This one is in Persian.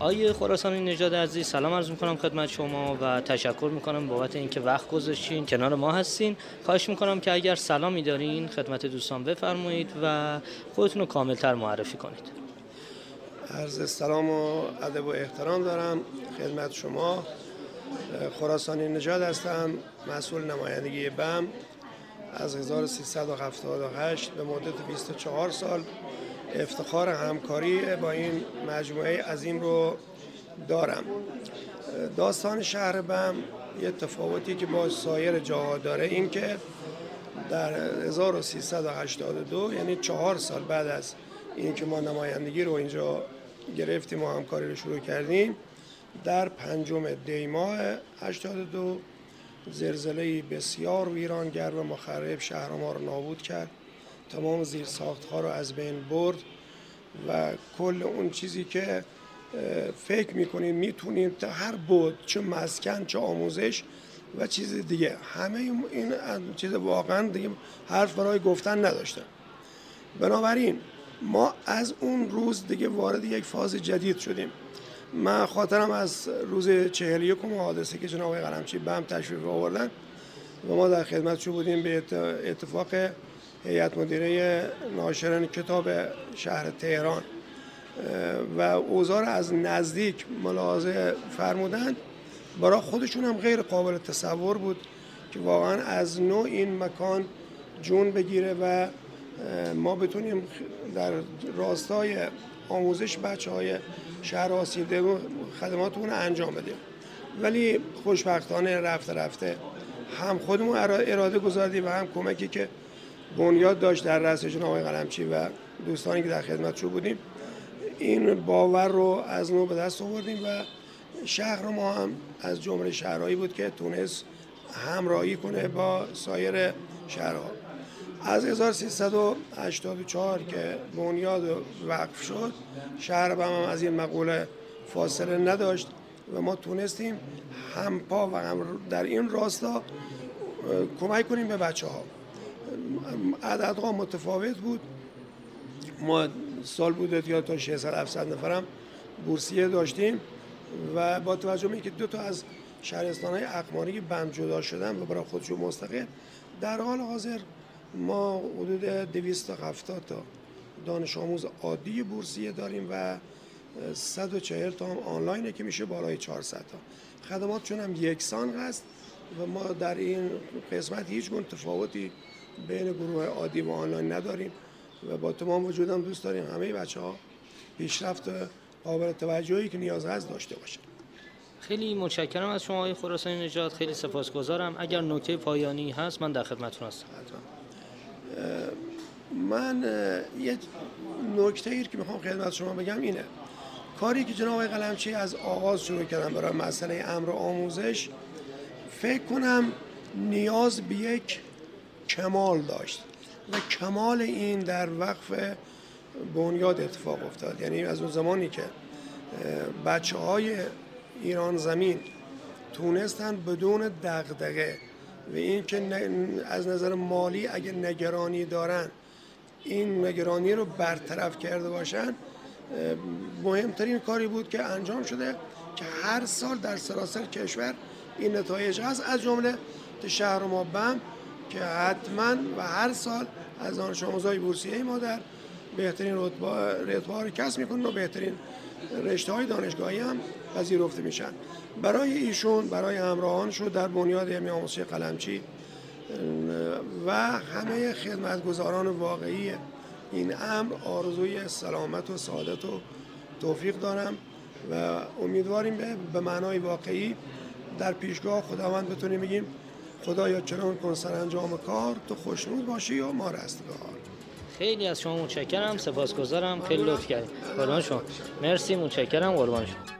آیه خراسانی نژاد عزیز سلام عرض می‌کنم خدمت شما و تشکر می‌کنم بابت اینکه وقت گذاشتین کنار ما هستین. خواهش می‌کنم که اگر سلامی دارین خدمت دوستان بفرمایید و خودتون رو کاملتر معرفی کنید. عرض سلام و ادب و احترام دارم خدمت شما. خراسانی نژاد هستم مسئول نمایندگی بم. از 1378 به مدت 24 سال افتخار همکاری با این مجموعه عظیم رو دارم. داستان شهر بم یه تفاوتی که با سایر جاها داره این که در 1382 یعنی چهار سال بعد از اینکه ما نمایندگی رو اینجا گرفتیم و همکاری رو شروع کردیم در پنجم دیماه 82 زلزله بسیار ویرانگر و مخرب شهر ما رو نابود کرد. تمام زیر ها رو از بین برد و کل اون چیزی که فکر می‌کنیم می‌تونیم تا هر بود چه مسکن چه آموزش و چیز دیگه. همه این چیز واقعا دیگه حرف برای گفتن نداشته بنابراین ما از اون روز دیگه وارد یک فاز جدید شدیم. من خاطرم از روز چهل یکم حادثه که جناب قلمچی بم تشریف آوردن و ما در خدمتشو بودیم به اتفاق هیئت مدیره ناشران کتاب شهر تهران و اوزار از نزدیک ملاحظه فرمودند. برای خودشون هم غیر قابل تصور بود که واقعا از نوع این مکان جون بگیره و ما بتونیم در راستای آموزش بچه های شهر آسیده خدماتمون انجام بدیم. ولی خوشبختانه رفته رفته هم خودمون اراده گذاردیم و هم کمکی که بنیاد داشت در رأس جناب آقای قلمچی و دوستانی که در خدمتشو بودیم. این باور رو از نو به دست آوردیم و شهر ما هم از جمله شهرهایی بود که تونست همراهی کنه با سایر شهرها. از 1384 که بنیاد وقف شد شهر هم از این مقوله فاصله نداشت و ما تونستیم هم پا و هم در این راستا کمک کنیم به بچه ها عددها متفاوت بود. ما سال بود یا تا 600 700 نفرم بورسیه داشتیم و با توجه به اینکه دو تا از شهرستان های اقماری بند جدا شدن و برای خودشون مستقل در حال حاضر ما حدود 270 تا دانش آموز عادی بورسیه داریم و 140 تا هم آنلاینه که میشه بالای 400 تا. خدمات چون هم یکسان هست و ما در این قسمت هیچ گونه تفاوتی بین گروه عادی و آنلاین نداریم و با تمام وجودم دوست داریم همه بچه ها پیشرفت قابل توجهی که نیاز هست داشته باشه خیلی متشکرم از شما آقای خراسانی نجات خیلی سپاسگزارم. اگر نکته پایانی هست من در خدمتتون هستم. من یه نکته ای که می‌خوام خدمت شما بگم اینه. کاری که جناب قلمچی از آغاز شروع کردن برای مسئله امر آموزش فکر کنم نیاز به یک کمال داشت و کمال این در وقف بنیاد اتفاق افتاد. یعنی از اون زمانی که بچه های ایران زمین تونستن بدون دغدغه و این که از نظر مالی اگر نگرانی دارن این نگرانی رو برطرف کرده باشن مهمترین کاری بود که انجام شده که هر سال در سراسر کشور این نتایج هست. از جمله شهر ما بم که حتما و هر سال از دانش آموزهای بورسیه ما در بهترین رتبه رو کسب می‌کنن و بهترین رشته های دانشگاهی هم پذیرفته میشن. برای ایشون برای همراهانشون در بنیاد علمی آموزشی قلمچی و همه خدمتگزاران واقعی این امر آرزوی سلامت و سعادت و توفیق دارم و امیدواریم به معنای واقعی در پیشگاه خداوند بتونیم بگیم خدایا چنان کن سرانجام کار تو خوشنود باشی و ما رستگار. خیلی از شما متشکرم سپاسگزارم خیلی لطف کردید. قربان شما. مرسی متشکرم قربان شما.